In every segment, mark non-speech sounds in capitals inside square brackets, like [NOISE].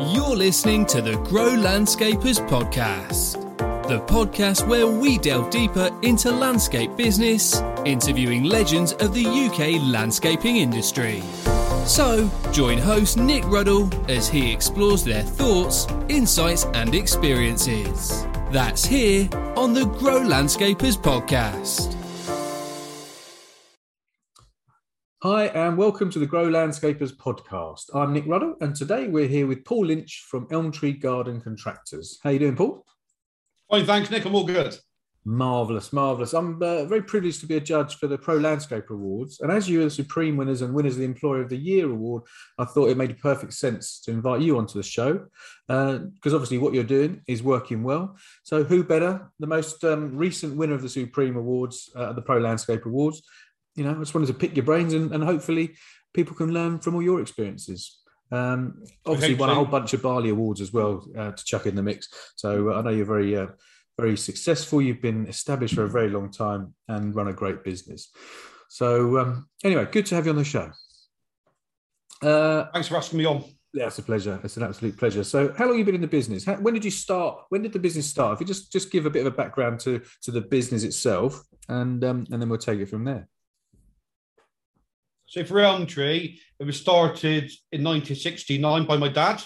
You're listening to the Grow Landscapers podcast, the podcast where we delve deeper into landscape business, interviewing legends of the UK landscaping industry. So, join host Nick Ruddle as he explores their thoughts, insights, and experiences. That's here on the Grow Landscapers podcast. Hi, and welcome to the Grow Landscapers podcast. I'm Nick Ruddle, and today we're here with Paul Lynch from Elm Tree Garden Contractors. How you doing, Paul? Fine, thanks, Nick. I'm all good. Marvelous, marvelous. I'm uh, very privileged to be a judge for the Pro Landscaper Awards, and as you are the supreme winners and winners of the Employer of the Year award, I thought it made perfect sense to invite you onto the show because obviously what you're doing is working well. So, who better? The most um, recent winner of the Supreme Awards, uh, the Pro Landscaper Awards. You know, I just wanted to pick your brains and, and hopefully people can learn from all your experiences. Um, obviously, won a whole bunch of Bali Awards as well uh, to chuck in the mix. So uh, I know you're very, uh, very successful. You've been established for a very long time and run a great business. So um, anyway, good to have you on the show. Uh, Thanks for asking me on. yeah, it's a pleasure. It's an absolute pleasure. So, how long have you been in the business? How, when did you start? When did the business start? If you just just give a bit of a background to to the business itself, and um, and then we'll take it from there. So for Elm Tree, it was started in 1969 by my dad,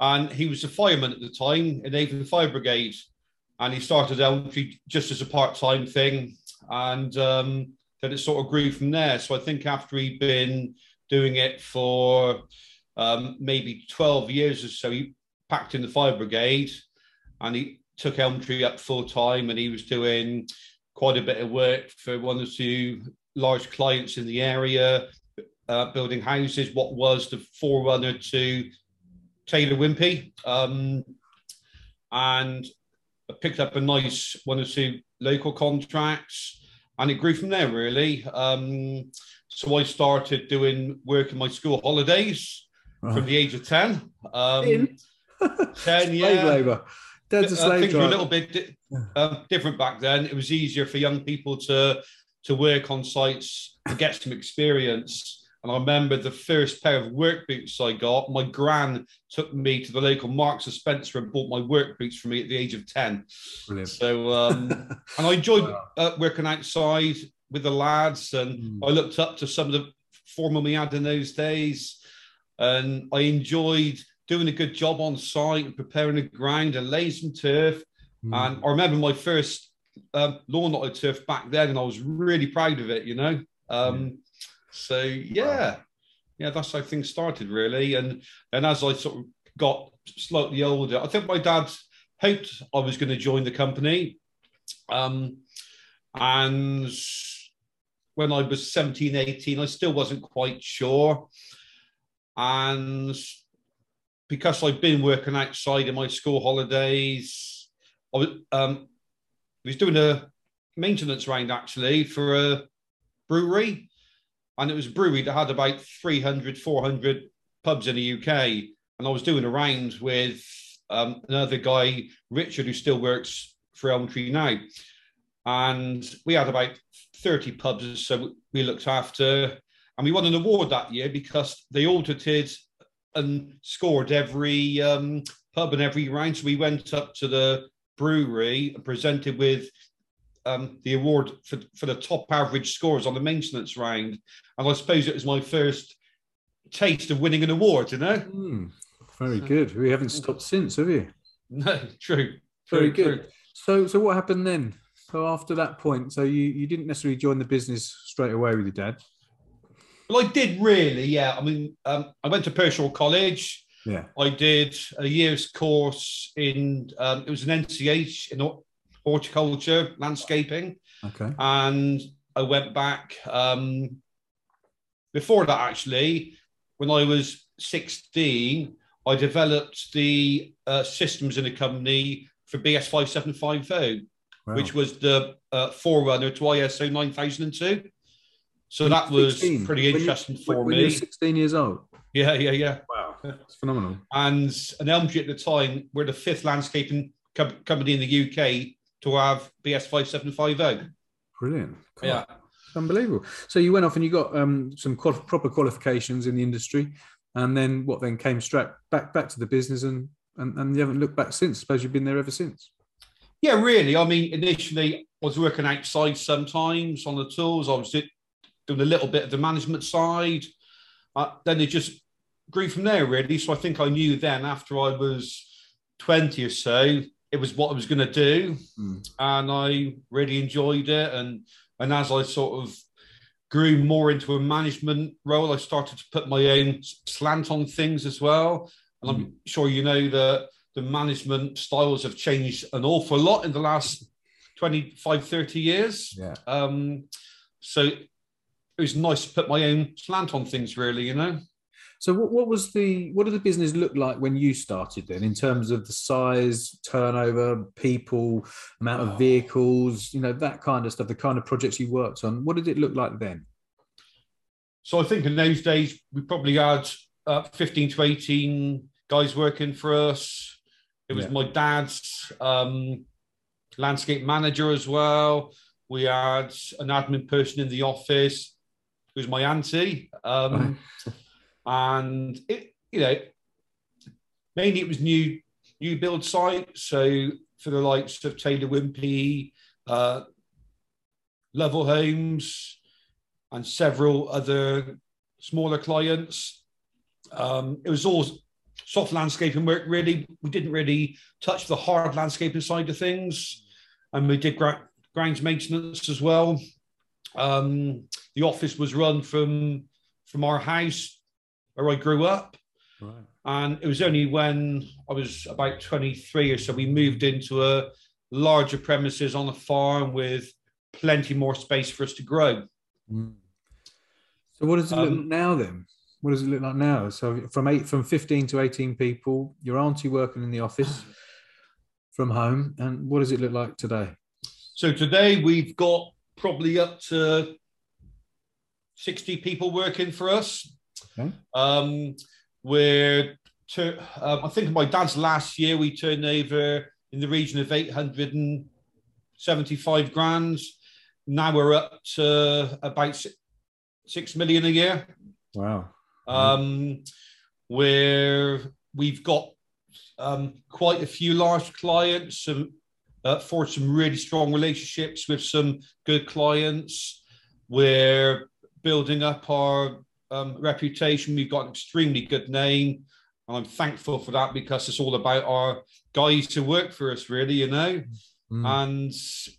and he was a fireman at the time in Avon Fire Brigade, and he started Elm Tree just as a part-time thing, and um, then it sort of grew from there. So I think after he'd been doing it for um, maybe 12 years or so, he packed in the fire brigade, and he took Elm Tree up full time, and he was doing quite a bit of work for one or two large clients in the area, uh, building houses. What was the forerunner to Taylor Wimpey, um, and I picked up a nice one or two local contracts, and it grew from there really. Um, so I started doing work in my school holidays from the age of ten. Um, In? [LAUGHS] ten, slave yeah. labour. Dad's a Uh, slave things were a little bit di- um, different back then. It was easier for young people to to work on sites and get some experience. And I remember the first pair of work boots I got. My gran took me to the local Marks and Spencer and bought my work boots for me at the age of ten. Brilliant. So, um, [LAUGHS] and I enjoyed Wow. uh, working outside with the lads, and Mm. I looked up to some of the foremen we had in those days, and I enjoyed doing a good job on site and preparing the ground and laying some turf. Mm. And I remember my first um, lawn that I turfed back then, and I was really proud of it, you know. Um, So yeah, yeah, that's how things started really. And and as I sort of got slightly older, I think my dad hoped I was going to join the company. Um, and when I was 17, 18, I still wasn't quite sure. And because I've been working outside in my school holidays, I was, um, was doing a maintenance round actually for a brewery. And it was a brewery that had about 300, 400 pubs in the UK. And I was doing a round with um, another guy, Richard, who still works for Elm Tree now. And we had about 30 pubs, so we looked after. And we won an award that year because they audited and scored every um, pub and every round. So we went up to the brewery and presented with um, the award for, for the top average scores on the maintenance round. And I suppose it was my first taste of winning an award, you know? Mm, very good. We haven't stopped since, have you? [LAUGHS] No, true. Very good. true. So, so what happened then? So after that point, so you, you didn't necessarily join the business straight away with your dad. Well, I did really, yeah. I mean, um, I went to Pershore College. Yeah. I did a year's course in, um, it was an NCH in horticulture, landscaping. Okay. And I went back um, before that, actually, when I was 16, I developed the uh, systems in the company for BS 5750, Wow. which was the uh, forerunner to ISO 9002. So that was 16. pretty When you- interesting for when me. You're 16 years old. Yeah, yeah, yeah. [LAUGHS] That's phenomenal. And an Elm Tree at the time, we're the fifth landscaping co- company in the UK to have BS 5750. Brilliant. God, Yeah. it's unbelievable. So you went off and you got um, some qual- proper qualifications in the industry, and then what? Then came straight back back to the business, and and, and you haven't looked back since. suppose you've been there ever since. Yeah, really. I mean, initially, I was working outside sometimes on the tools. I was doing a little bit of the management side. Uh, then it just grew from there, really. So I think I knew then, after I was 20 or so, it was what I was going to do. Mm. And I really enjoyed it. And, and as I sort of grew more into a management role, I started to put my own slant on things as well. And I'm sure you know that the management styles have changed an awful lot in the last 25, 30 years. Yeah. Um, so it was nice to put my own slant on things, really, you know? So what, what was the what did the business look like when you started then in terms of the size, turnover, people, amount of vehicles, you know, that kind of stuff, the kind of projects you worked on. What did it look like then? So I think in those days, we probably had uh, 15 to 18 guys working for us. It was Yeah. my dad's um, landscape manager as well. We had an admin person in the office who was my auntie. Um, [LAUGHS] and it, you know, mainly it was new new build sites. So for the likes of Taylor Wimpey, uh, Lovell Homes, and several other smaller clients. Um, it was all soft landscaping work, really. We didn't really touch the hard landscaping side of things. And we did gra- grounds maintenance as well. Um, the office was run from, from our house where I grew up. Right. And it was only when I was about 23 or so, we moved into a larger premises on a farm with plenty more space for us to grow. So what does it look Um, now then? What does it look like now? So from eight from 15 to 18 people, your auntie working in the office [SIGHS] from home. And what does it look like today? So today we've got probably up to 60 people working for us. Okay. Um, we're, tur- um, I think my dad's last year we turned over in the region of 875 grand. Now we're up to about si- 6 million a year. Wow. Um, where we've got um, quite a few large clients, some uh, for some really strong relationships with some good clients. We're building up our um, reputation. We've got an extremely good name, and I'm thankful for that because it's all about our guys who work for us, really, you know. Mm. And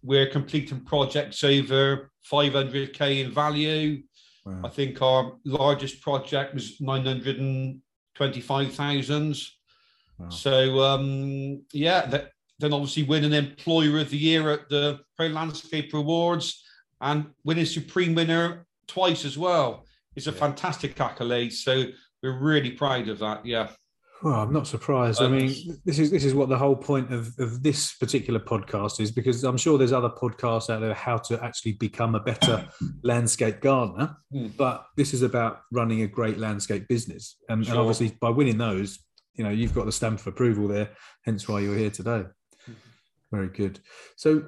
we're completing projects over 500k in value. Wow. I think our largest project was 925,000. Wow. So, um, yeah, that, then obviously winning Employer of the Year at the Pro Landscaper Awards and winning Supreme Winner twice as well. It's a fantastic accolade. So, we're really proud of that. Yeah. Well, I'm not surprised. I Um, mean, this is this is what the whole point of, of this particular podcast is because I'm sure there's other podcasts out there how to actually become a better [LAUGHS] landscape gardener, Hmm. but this is about running a great landscape business, and, and obviously by winning those, you know, you've got the stamp of approval there. Hence why you're here today. Very good. So,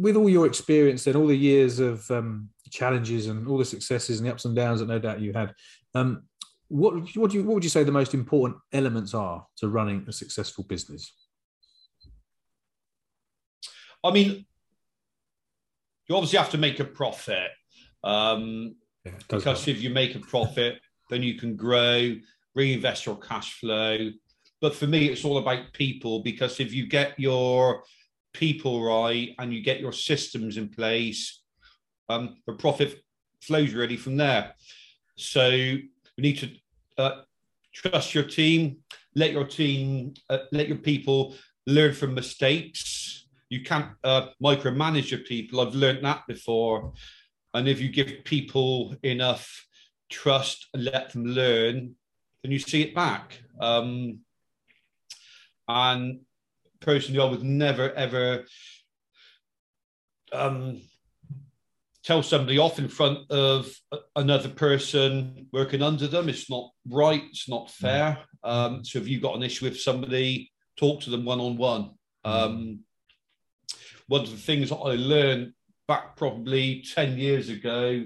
with all your experience and all the years of um, challenges and all the successes and the ups and downs that no doubt you had, um, what what, do you, what would you say the most important elements are to running a successful business? I mean, you obviously have to make a profit. Um, Yeah, because if you make a profit, then you can grow, reinvest your cash flow. But for me, it's all about people because if you get your people right and you get your systems in place, um, the profit flows really from there. So you need to uh, trust your team, let your team, uh, let your people learn from mistakes. You can't uh, micromanage your people. I've learned that before. And if you give people enough trust and let them learn, then you see it back. Um, and personally, I would never ever um, tell somebody off in front of another person working under them. It's not right. It's not fair. Um, so if you've got an issue with somebody, talk to them one on one. Um, One of the things that I learned back probably 10 years ago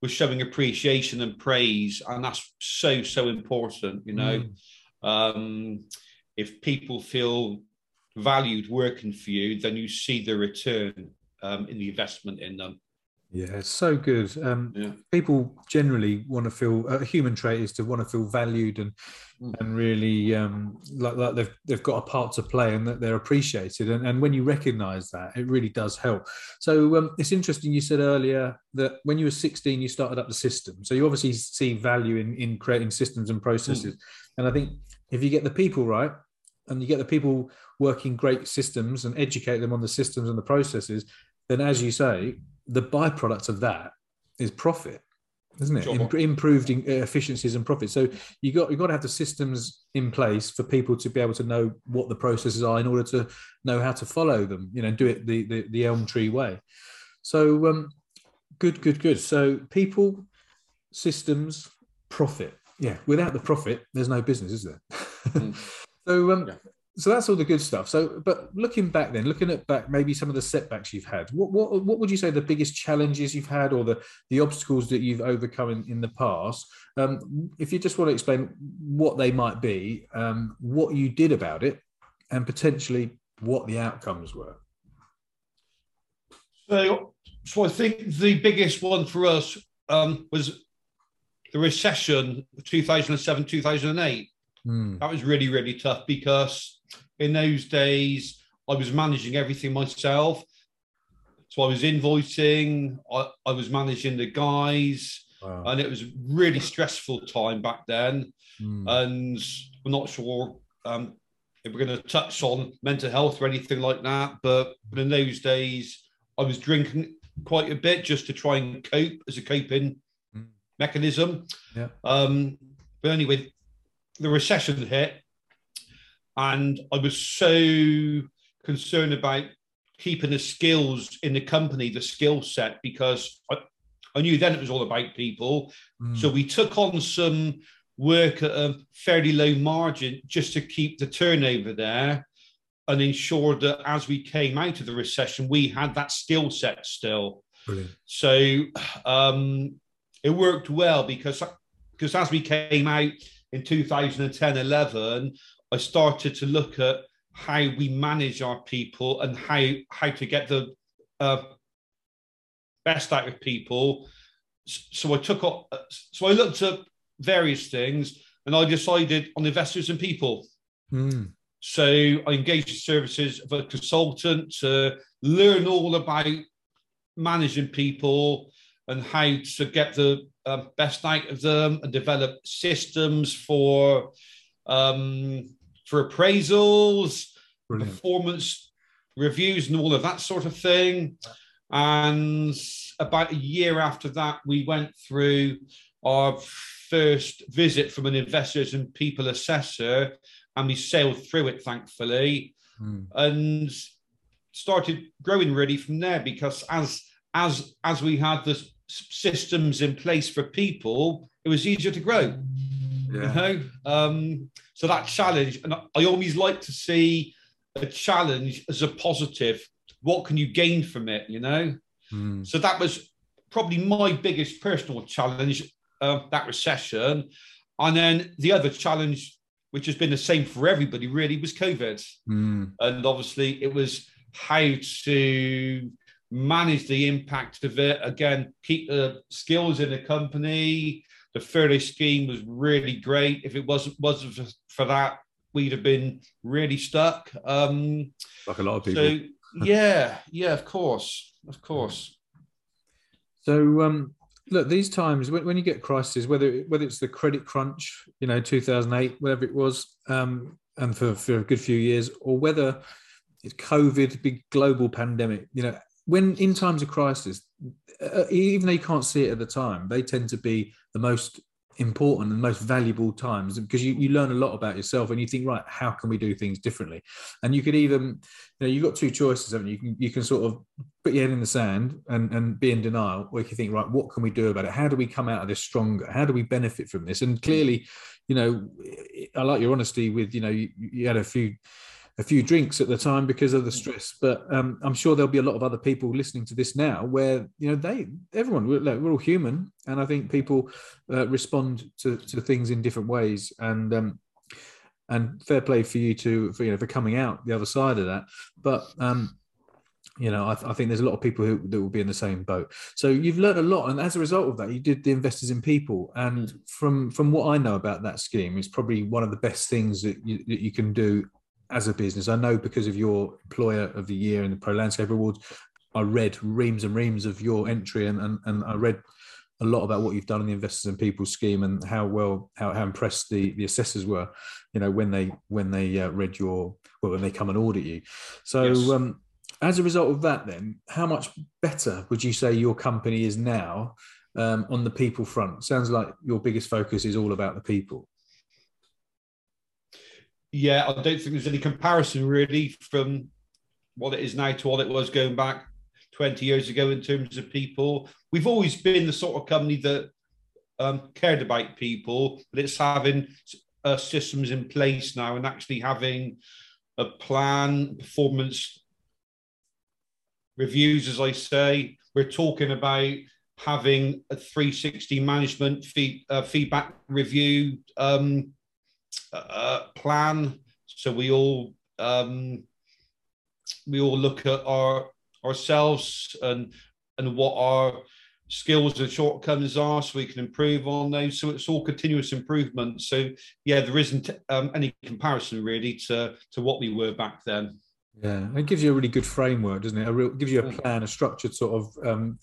was showing appreciation and praise. And that's so, so important, you know. Um, if people feel valued working for you, then you see the return um, in the investment in them. Yeah, so good. Um, Yeah. People generally want to feel a human trait is to want to feel valued and Mm. and really um, like, like they've they've got a part to play and that they're appreciated. And, and when you recognise that, it really does help. So um, it's interesting. You said earlier that when you were 16, you started up the system. So you obviously see value in in creating systems and processes. And I think if you get the people right and you get the people working great systems and educate them on the systems and the processes, then as you say, the byproduct of that is profit, isn't it? Sure. Im- improved in- uh, efficiencies and profit. So you got you got to have the systems in place for people to be able to know what the processes are in order to know how to follow them. You know, do it the the, the elm tree way. So um, good, good, good. So people, systems, profit. Yeah, without the profit, there's no business, is there? [LAUGHS] so um, Yeah. so that's all the good stuff. So, but looking back then, looking at back, maybe some of the setbacks you've had. What what what would you say the biggest challenges you've had, or the the obstacles that you've overcome in, in the past? Um, if you just want to explain what they might be, um, what you did about it, and potentially what the outcomes were. So, so I think the biggest one for us um, was the recession 2007, 2008. Hmm. That was really, really tough because in those days I was managing everything myself. So I was invoicing, I, I was managing the guys, Wow. and it was a really stressful time back then. Hmm. And I'm not sure um, if we're going to touch on mental health or anything like that, but, but in those days I was drinking quite a bit just to try and cope as a coping Mm. mechanism. Yeah. Um, but anyway, the recession hit, and I was so concerned about keeping the skills in the company, the skill set, because I, I knew then it was all about people. Hmm. So we took on some work at a fairly low margin just to keep the turnover there and ensure that as we came out of the recession, we had that skill set still. Brilliant. So um, it worked well because because as we came out in 2010 11, I started to look at how we manage our people and how how to get the uh, best out of people. So I took up, so I looked at various things and I decided on investors in people. Hmm. So I engaged the services of a consultant to learn all about managing people and how to get the uh, best out of them and develop systems for um, for appraisals, Brilliant. performance reviews, and all of that sort of thing. And about a year after that, we went through our first visit from an investors in people assessor, and we sailed through it, thankfully, Mm. and started growing really from there. Because as as as we had the s- systems in place for people, it was easier to grow. You know, um, so that challenge, and I I always like to see a challenge as a positive. What can you gain from it? You know, Mm. so that was probably my biggest personal challenge, uh, that recession. And then the other challenge, which has been the same for everybody, really, was COVID. Mm. And obviously, it was how to manage the impact of it. Again, keep the skills in the company. The furlough scheme was really great. If it wasn't wasn't for- for that, we'd have been really stuck. Um, Like a lot of people. so yeah, yeah, of course, of course. So um, look, these times when, when you get crises, whether whether it's the credit crunch, you know, 2008, whatever it was, um, and for, for a good few years, or whether it's COVID, big global pandemic, you know, when in times of crisis, uh, even though you can't see it at the time, they tend to be the most important and most valuable times because you, you learn a lot about yourself and you think right how can we do things differently? And you could even you know you've got two choices haven't you? You can, you can sort of put your head in the sand and, and be in denial or you can think right what can we do about it? How do we come out of this stronger? How do we benefit from this? And clearly you know i like your honesty with you know you, you had a few a few drinks at the time because of the stress. But um, i'm sure there'll be a lot of other people listening to this now where you know they everyone we're, we're all human. And i think people uh, respond to, to things in different ways. And um, and fair play for you to for you know for coming out the other side of that. But um you know, I, I, think there's a lot of people who that will be in the same boat. So you've learned a lot, and as a result of that, you did the investors in people. And from from what I know about that scheme, it's probably one of the best things that you, that you can do as a business. I know because of your employer of the year and the Pro Landscaper Awards, I read reams and reams of your entry, and and, and I read a lot about what you've done in the investors in people scheme and how well how, how impressed the the assessors were you know when they when they uh, read your well when they come and audit you so Yes. um as a result of that then how much better would you say your company is now um, on the people front sounds like your biggest focus is all about the people Yeah, I don't think there's any comparison really from what it is now to what it was going back 20 years ago in terms of people. We've always been the sort of company that um, cared about people, but it's having uh, systems in place now and actually having a plan, performance reviews, as I say. We're talking about having a 360 management feed, uh, feedback review um, uh, plan. So we all um, we all look at our ourselves and and what our skills and shortcomings are, so we can improve on those. So it's all continuous improvement. So yeah, there isn't um, any comparison really to to what we were back then. Yeah, it gives you a really good framework, doesn't it? A real, gives you a plan, a structured sort of um,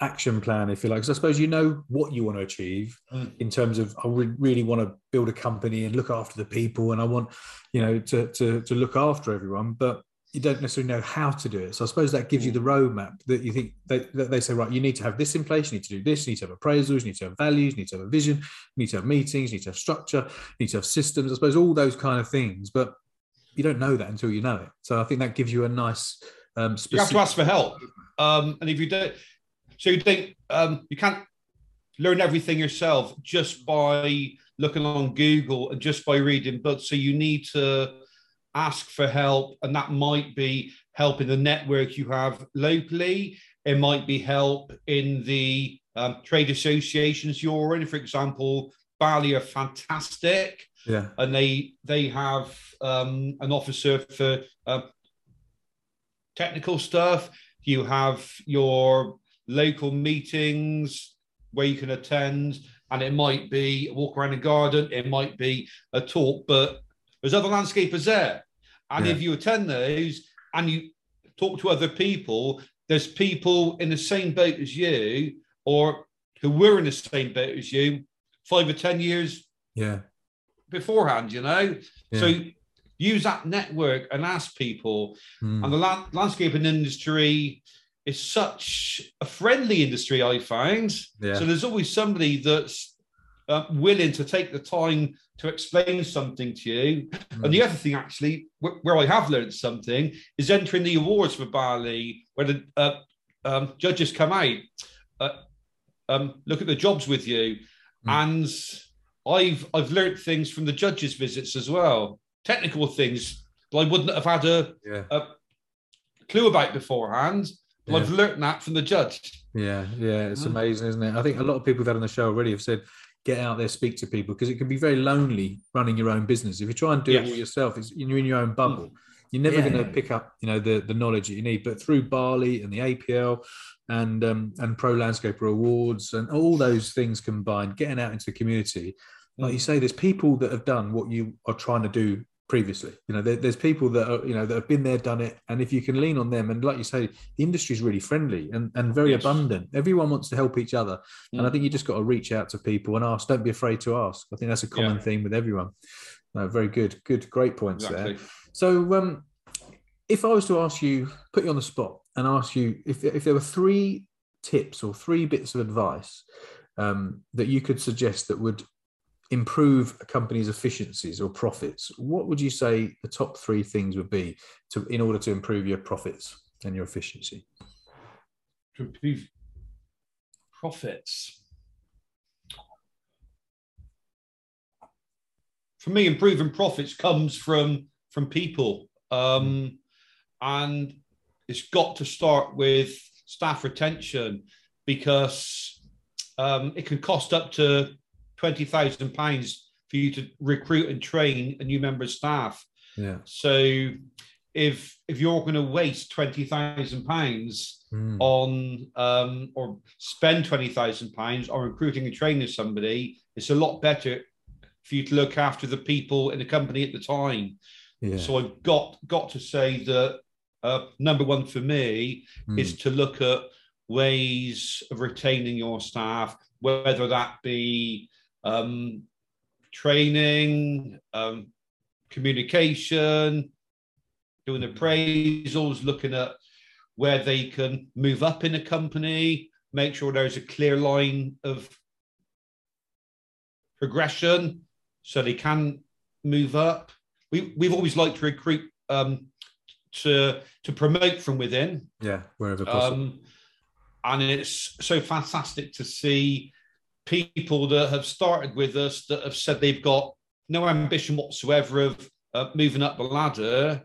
action plan, if you like. Because I suppose you know what you want to achieve Mm. in terms of I would really want to build a company and look after the people, and I want you know to to to look after everyone, but you don't necessarily know how to do it. So I suppose that gives you the roadmap that you think they, that they say, right, you need to have this in place, you need to do this, you need to have appraisals, you need to have values, you need to have a vision, you need to have meetings, you need to have structure, you need to have systems. I suppose all those kind of things, but you don't know that until you know it. So I think that gives you a nice um, You have to ask for help, um, and if you don't, so you think um, you can't learn everything yourself just by looking on Google and just by reading books. So you need to ask for help, and that might be help in the network you have locally. It might be help in the um, trade associations you're in. For example, Bali are fantastic, Yeah, and they they have um, an officer for uh, technical stuff. You have your local meetings where you can attend, and it might be a walk around the garden, it might be a talk, but there's other landscapers there. And Yeah. if you attend those and you talk to other people, there's people in the same boat as you or who were in the same boat as you five or 10 years yeah, beforehand, you know? yeah. So use that network and ask people. Mm. And the la- landscaping industry is such a friendly industry, I find. Yeah. So there's always somebody that's uh, willing to take the time to explain something to you. Mm. And the other thing, actually, wh- where I have learned something is entering the awards for Bali, where the uh, um, judges come out, uh, um, look at the jobs with you, mm. and I've I've learned things from the judges' visits as well, technical things that I wouldn't have had a, yeah. a clue about beforehand. Yeah. I've learned that from the judge. Yeah, yeah, it's amazing, isn't it? I think a lot of people had on the show already have said get out there, speak to people because it can be very lonely running your own business. If you try and do yes. it all yourself, it's, you're in your own bubble. Mm. You're never yeah. going to pick up, you know, the the knowledge that you need. But through Bali and the APL and um, and Pro Landscaper Awards and all those things combined, getting out into the community, like you mm. say, there's people that have done what you are trying to do previously. You know, there, there's people that are, you know, that have been there, done it. And if you can lean on them, and like you say, the industry is really friendly and, and very yes. abundant. Everyone wants to help each other. Mm. And I mm. think you just got to reach out to people and ask. Don't be afraid to ask. I think that's a common yeah. theme with everyone. No, very good. Good, great points exactly. there. So um, if I was to ask you, put you on the spot and ask you if, if there were three tips or three bits of advice um, that you could suggest that would improve a company's efficiencies or profits, what would you say the top three things would be to in order to improve your profits and your efficiency? To improve profits. For me, improving profits comes from from people, um, and it's got to start with staff retention because um, it can cost up to twenty thousand pounds for you to recruit and train a new member of staff. Yeah. So if if you're going to waste twenty thousand pounds mm. on um, or spend twenty thousand pounds on recruiting and training somebody, it's a lot better for you to look after the people in the company at the time. Yeah. So I've got got to say that uh, number one for me mm. is to look at ways of retaining your staff, whether that be um, training, um, communication, doing appraisals, looking at where they can move up in a company, make sure there's a clear line of progression so they can move up. We, we've always liked to recruit um, to to promote from within. Yeah, wherever possible. Um, and it's so fantastic to see people that have started with us that have said they've got no ambition whatsoever of uh, moving up the ladder,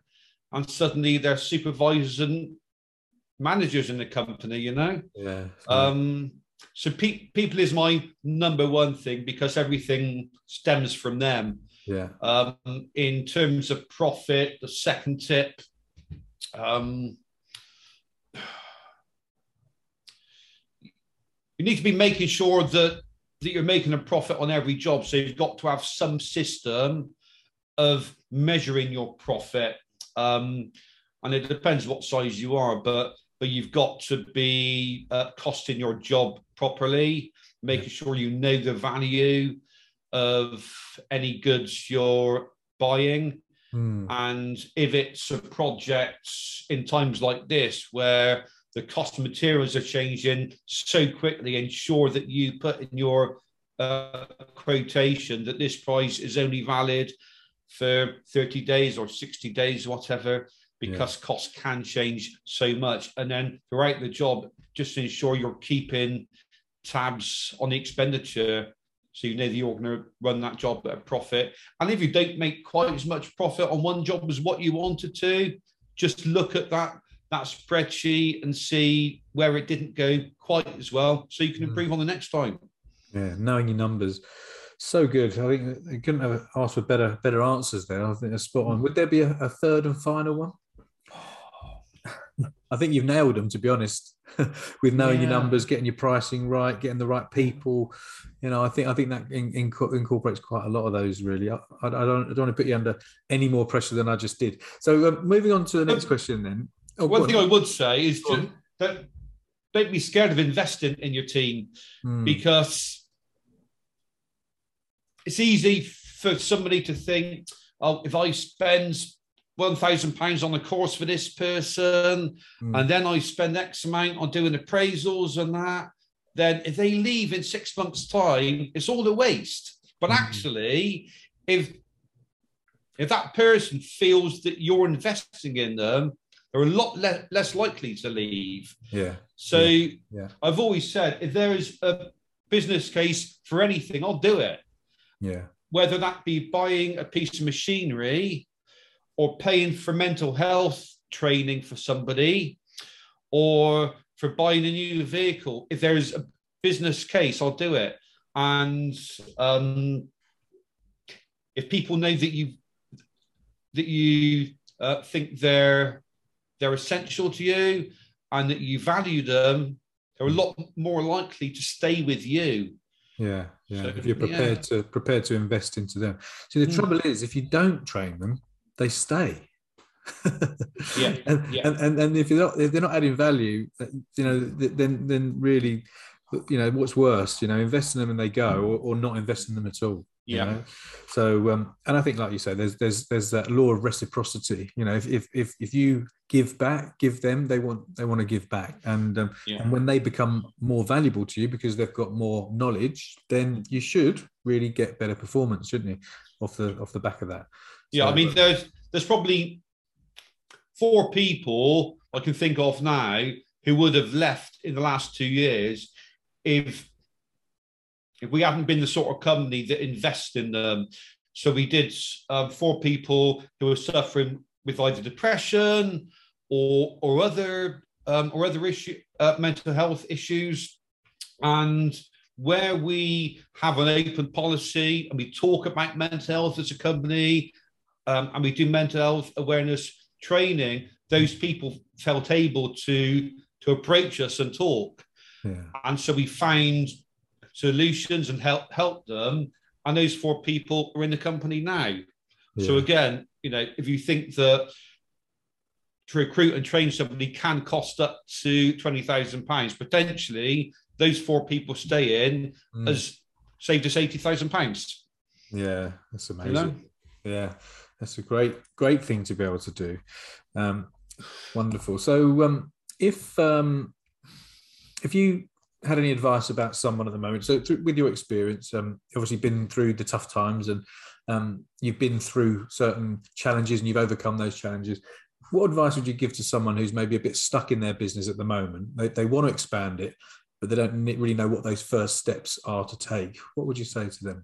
and suddenly they're supervisors and managers in the company. You know. Yeah. Um, so pe- people is my number one thing because everything stems from them. Yeah. Um, in terms of profit, the second tip. Um, you need to be making sure that that you're making a profit on every job. So you've got to have some system of measuring your profit. Um, and it depends what size you are, but but you've got to be uh, costing your job properly, making sure you know the value of any goods you're buying. Mm. And if it's a project in times like this where the cost of materials are changing so quickly. Ensure that you put in your uh, quotation that this price is only valid for 30 days or 60 days, whatever, because yeah. costs can change so much. And then throughout the job, just ensure you're keeping tabs on the expenditure so you know that you're going to run that job at a profit. And if you don't make quite as much profit on one job as what you wanted to, just look at that that spreadsheet and see where it didn't go quite as well, so you can hmm. improve on the next time. Yeah, knowing your numbers, so good. I think you couldn't have asked for better better answers there. I think they're spot on. Would there be a, a third and final one? [SIGHS] I think you've nailed them, to be honest. [LAUGHS] With knowing yeah. your numbers, getting your pricing right, getting the right people, you know, I think I think that in, in, incorporates quite a lot of those. Really, I, I, don't I don't want to put you under any more pressure than I just did. So, uh, moving on to the next [LAUGHS] question, then. Oh, One thing I would say is to, that don't be scared of investing in your team mm. because it's easy for somebody to think, oh, if I spend one thousand pounds on a course for this person, mm. and then I spend X amount on doing appraisals and that, then if they leave in six months' time, it's all a waste. But Mhm. actually, if if that person feels that you're investing in them, they're a lot le- less likely to leave. Yeah. So Yeah. I've always said if there is a business case for anything, I'll do it. Yeah. Whether that be buying a piece of machinery or paying for mental health training for somebody or for buying a new vehicle. If there is a business case, I'll do it. And um, if people know that you that you uh, think they're they're essential to you and that you value them, they're a lot more likely to stay with you. Yeah, yeah. So, if you're prepared to prepared to invest into them. See, the Mm. trouble is, if you don't train them, they stay. [LAUGHS] Yeah, and, yeah. and and and if you're not if they're not adding value, uh, you know, then then really, you know, what's worse, you know, invest in them and they go, or, or not invest in them at all. you Yeah. know? So, um, and I think, like you say, there's there's there's that law of reciprocity. You know, if if if, if you give back, give them, they want they want to give back, and um, Yeah. and when they become more valuable to you because they've got more knowledge, then you should really get better performance, shouldn't you, off the off the back of that? Yeah, So, I mean, there's there's probably four people I can think of now who would have left in the last two years if if we hadn't been the sort of company that invest in them. So we did um, four people who were suffering with either depression or or other um, or other issue uh, mental health issues, and where we have an open policy and we talk about mental health as a company um, and we do mental health awareness training, those people felt able to to approach us and talk. Yeah, And so we found solutions and help help them. And those four people are in the company now. So again, you know, if you think that to recruit and train somebody can cost up to twenty thousand pounds, potentially those four people stay in Mm. has saved us eighty thousand pounds. Yeah, that's amazing. know? Yeah, that's a great, great thing to be able to do. Um, wonderful. So, um, if um, if you had any advice about someone at the moment, so through, with your experience, um, obviously been through the tough times and um, you've been through certain challenges and you've overcome those challenges. What advice would you give to someone who's maybe a bit stuck in their business at the moment? They, they want to expand it, but they don't really know what those first steps are to take. What would you say to them?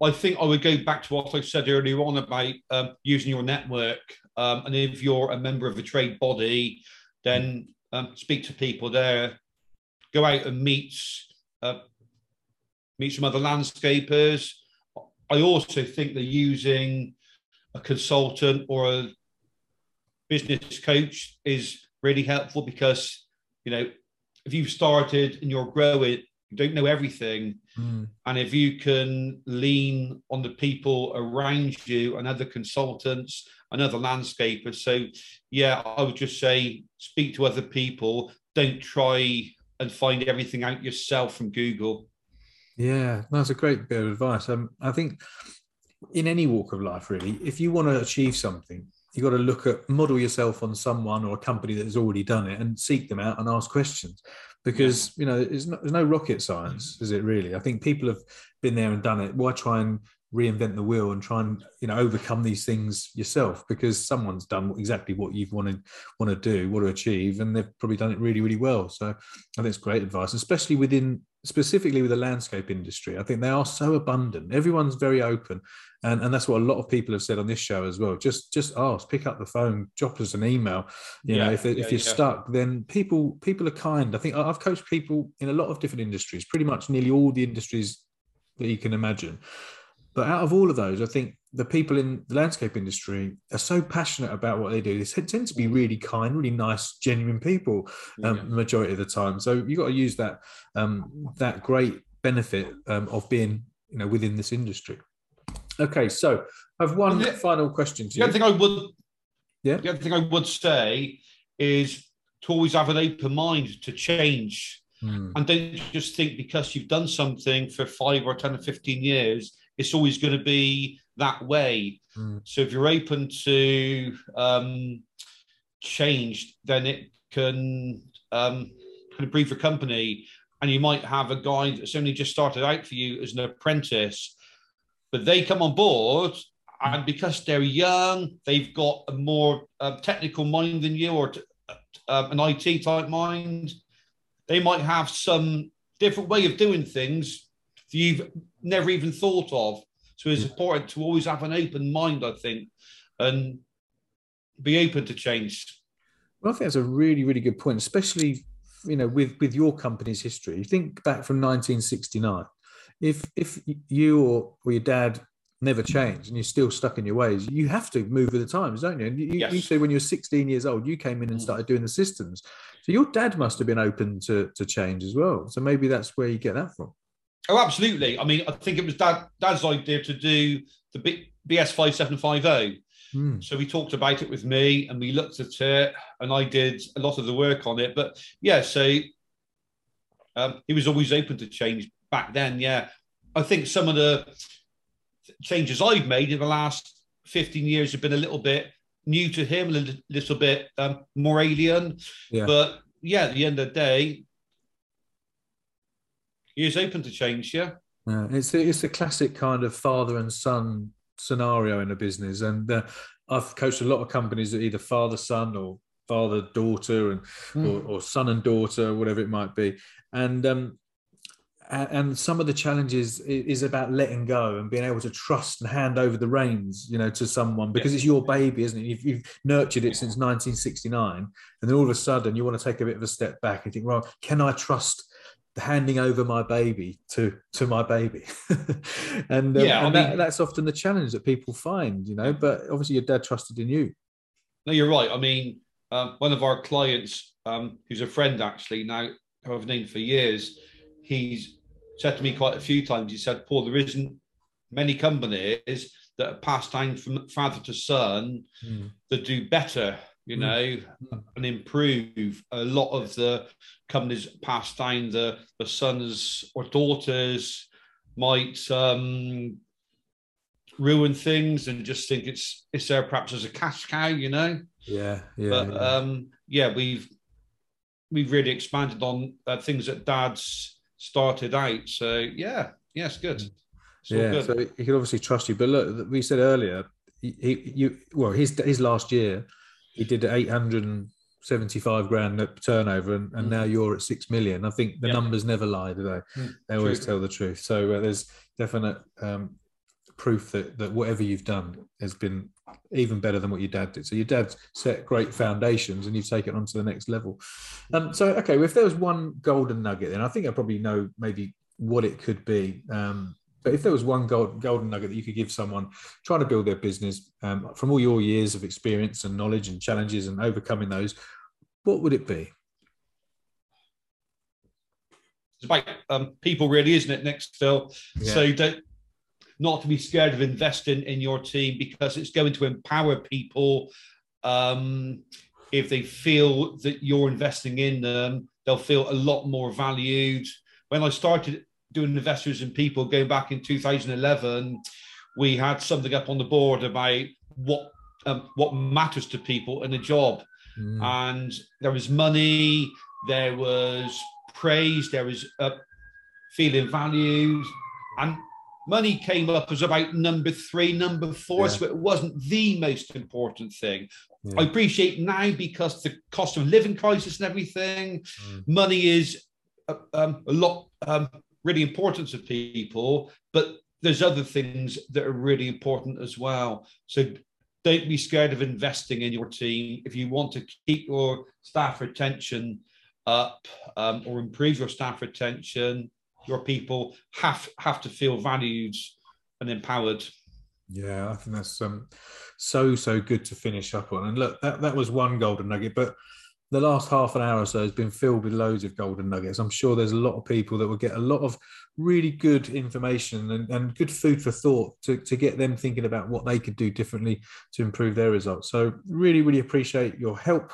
I think I would go back to what I said earlier on about um, using your network. Um, and if you're a member of a trade body, then um, speak to people there. Go out and meet uh, meet some other landscapers. I also think that using a consultant or a business coach is really helpful because you know if you've started and you're growing, you don't know everything. Mm, And if you can lean on the people around you and other consultants and landscaper. So, yeah, I would just say speak to other people. Don't try and find everything out yourself from Google. Yeah, that's a great bit of advice. Um, I think in any walk of life, really, if you want to achieve something, you've got to look at model yourself on someone or a company that has already done it and seek them out and ask questions because you know there's no, there's no rocket science is it really i think people have been there and done it why try and reinvent the wheel and try and you know overcome these things yourself because someone's done exactly what you've wanted want to do want to achieve and they've probably done it really really well. So i think it's great advice especially within specifically with the landscape industry. I think they are so abundant. Everyone's very open. And, and that's what a lot of people have said on this show as well. Just just ask pick up the phone drop us an email. You know Yeah, if, if yeah, you're yeah. stuck then people people are kind. I think i've coached people in a lot of different industries pretty much nearly all the industries that you can imagine but out of all of those i think the people in the landscape industry are so passionate about what they do they tend to be really kind really nice genuine people um, Yeah. the majority of the time so you've got to use that um, that great benefit um, of being you know within this industry okay so i have one the- final question to The you other thing I would, Yeah. the other thing I would say is to always have an open mind to change Hmm. and don't just think because you've done something for five or 10 or 15 years, it's always going to be that way. Mm. So if you're open to um, change, then it can um, kind of brief a company, and you might have a guy that's only just started out for you as an apprentice, but they come on board. And because they're young, they've got a more uh, technical mind than you, or uh, an IT type mind. They might have some different way of doing things that you've never even thought of. So it's important to always have an open mind, I think, and be open to change. Well, I think that's a really, really good point, especially you know with with your company's history. You think back from 1969. If if you or, or your dad never changed and you're still stuck in your ways, you have to move with the times, don't you? And you, yes. you say when you're 16 years old, you came in and mm. started doing the systems. So your dad must have been open to to change as well. So maybe that's where you get that from. Oh, absolutely. I mean, I think it was dad dad's idea to do the BS five seven five zero. Hmm. So we talked about it with me, and we looked at it, and I did a lot of the work on it. But yeah, so um, he was always open to change back then. Yeah, I think some of the changes I've made in the last 15 years have been a little bit new to him, a little, little bit um, more alien. Yeah. But yeah, at the end of the day, he is open to change. Yeah. Yeah, it's a, it's a classic kind of father and son scenario in a business, and uh, I've coached a lot of companies that either father son or father daughter and mm. or, or, son and daughter, whatever it might be, and um, and some of the challenges is about letting go and being able to trust and hand over the reins you know to someone because it's your baby isn't it you've, you've, nurtured it since 1969 and then all of a sudden you want to take a bit of a step back and think well can i trust handing over my baby to to my baby. [LAUGHS] And, um, yeah, and that, that's often the challenge that people find you know but obviously your dad trusted in you. No you're right. I mean um, one of our clients um, who's a friend actually now who i've known for years he's said to me quite a few times he said paul there isn't many companies that are passed down from father to son mm. that do better you hmm. know, and improve. A lot of the companies passed down the, the sons or daughters might um, ruin things and just think it's it's there perhaps as a cash cow, you know. Yeah, yeah. But yeah, um, yeah we've we've really expanded on uh, things that Dad's started out. So yeah, yeah, it's good. It's yeah, good. so he can obviously trust you. But look, we said earlier, he, he, you well, his his last year he did 875 grand turnover and, and mm. now you're at 6 million. I think the numbers never lie do they? Mm, they always true. tell the truth. So uh, there's definite um, proof that that whatever you've done has been even better than what your dad did. So your dad's set great foundations and you've taken it on to the next level. Um, so okay well, if there was one golden nugget then i think i probably know maybe what it could be. Um, but if there was one gold, golden nugget that you could give someone trying to build their business um, from all your years of experience and knowledge and challenges and overcoming those, what would it be? It's about um, people, really, isn't it, next, Phil? Yeah. So don't not to be scared of investing in your team because it's going to empower people. Um, if they feel that you're investing in them, they'll feel a lot more valued. When I started doing investors in people going back in 2011 we had something up on the board about what um, what matters to people in a job mm. and there was money there was praise there was uh, feeling valued and money came up as about number three number four yeah. so it wasn't the most important thing yeah. i appreciate now because the cost of living crisis and everything mm. money is uh, um, a lot um, really important to people, but there's other things that are really important as well. So don't be scared of investing in your team. If you want to keep your staff retention up um, or improve your staff retention, your people have have to feel valued and empowered. Yeah, I think that's um, so so good to finish up on. And look, that, that was one golden nugget, but the last half an hour or so has been filled with loads of golden nuggets. I'm sure there's a lot of people that will get a lot of really good information and, and good food for thought to, to get them thinking about what they could do differently to improve their results. So, really, really appreciate your help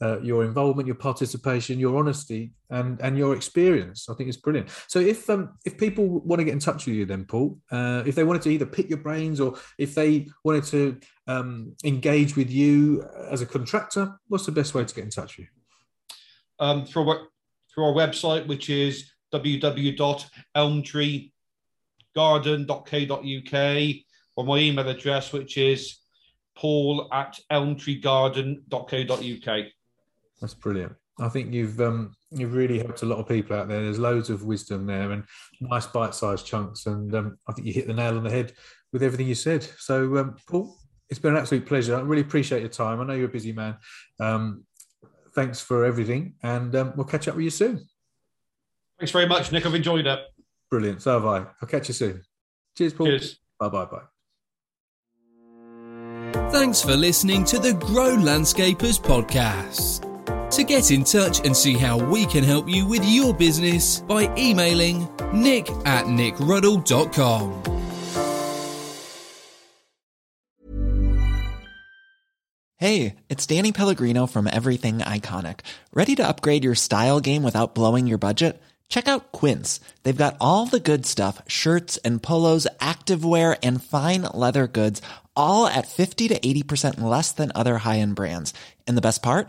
uh, your involvement, your participation, your honesty, and and your experience. I think it's brilliant. So if um, if people want to get in touch with you, then Paul, uh, if they wanted to either pick your brains or if they wanted to um, engage with you as a contractor, what's the best way to get in touch with you? Um, through our, through our website, which is www.elmtreegarden.co.uk, or my email address, which is paul at elmtreegarden.co.uk. That's brilliant. I think you've um, you've really helped a lot of people out there. There's loads of wisdom there and nice bite-sized chunks, and um, I think you hit the nail on the head with everything you said. So, um, Paul, it's been an absolute pleasure. I really appreciate your time. I know you're a busy man. Um, thanks for everything, and um, we'll catch up with you soon. Thanks very much, Nick. I've enjoyed it. Brilliant. So have I. I'll catch you soon. Cheers, Paul. Cheers. Bye bye bye. Thanks for listening to the Grow Landscapers podcast. To get in touch and see how we can help you with your business by emailing nick at nickruddle.com. Hey, it's Danny Pellegrino from Everything Iconic. Ready to upgrade your style game without blowing your budget? Check out Quince. They've got all the good stuff shirts and polos, activewear, and fine leather goods, all at 50 to 80% less than other high end brands. And the best part?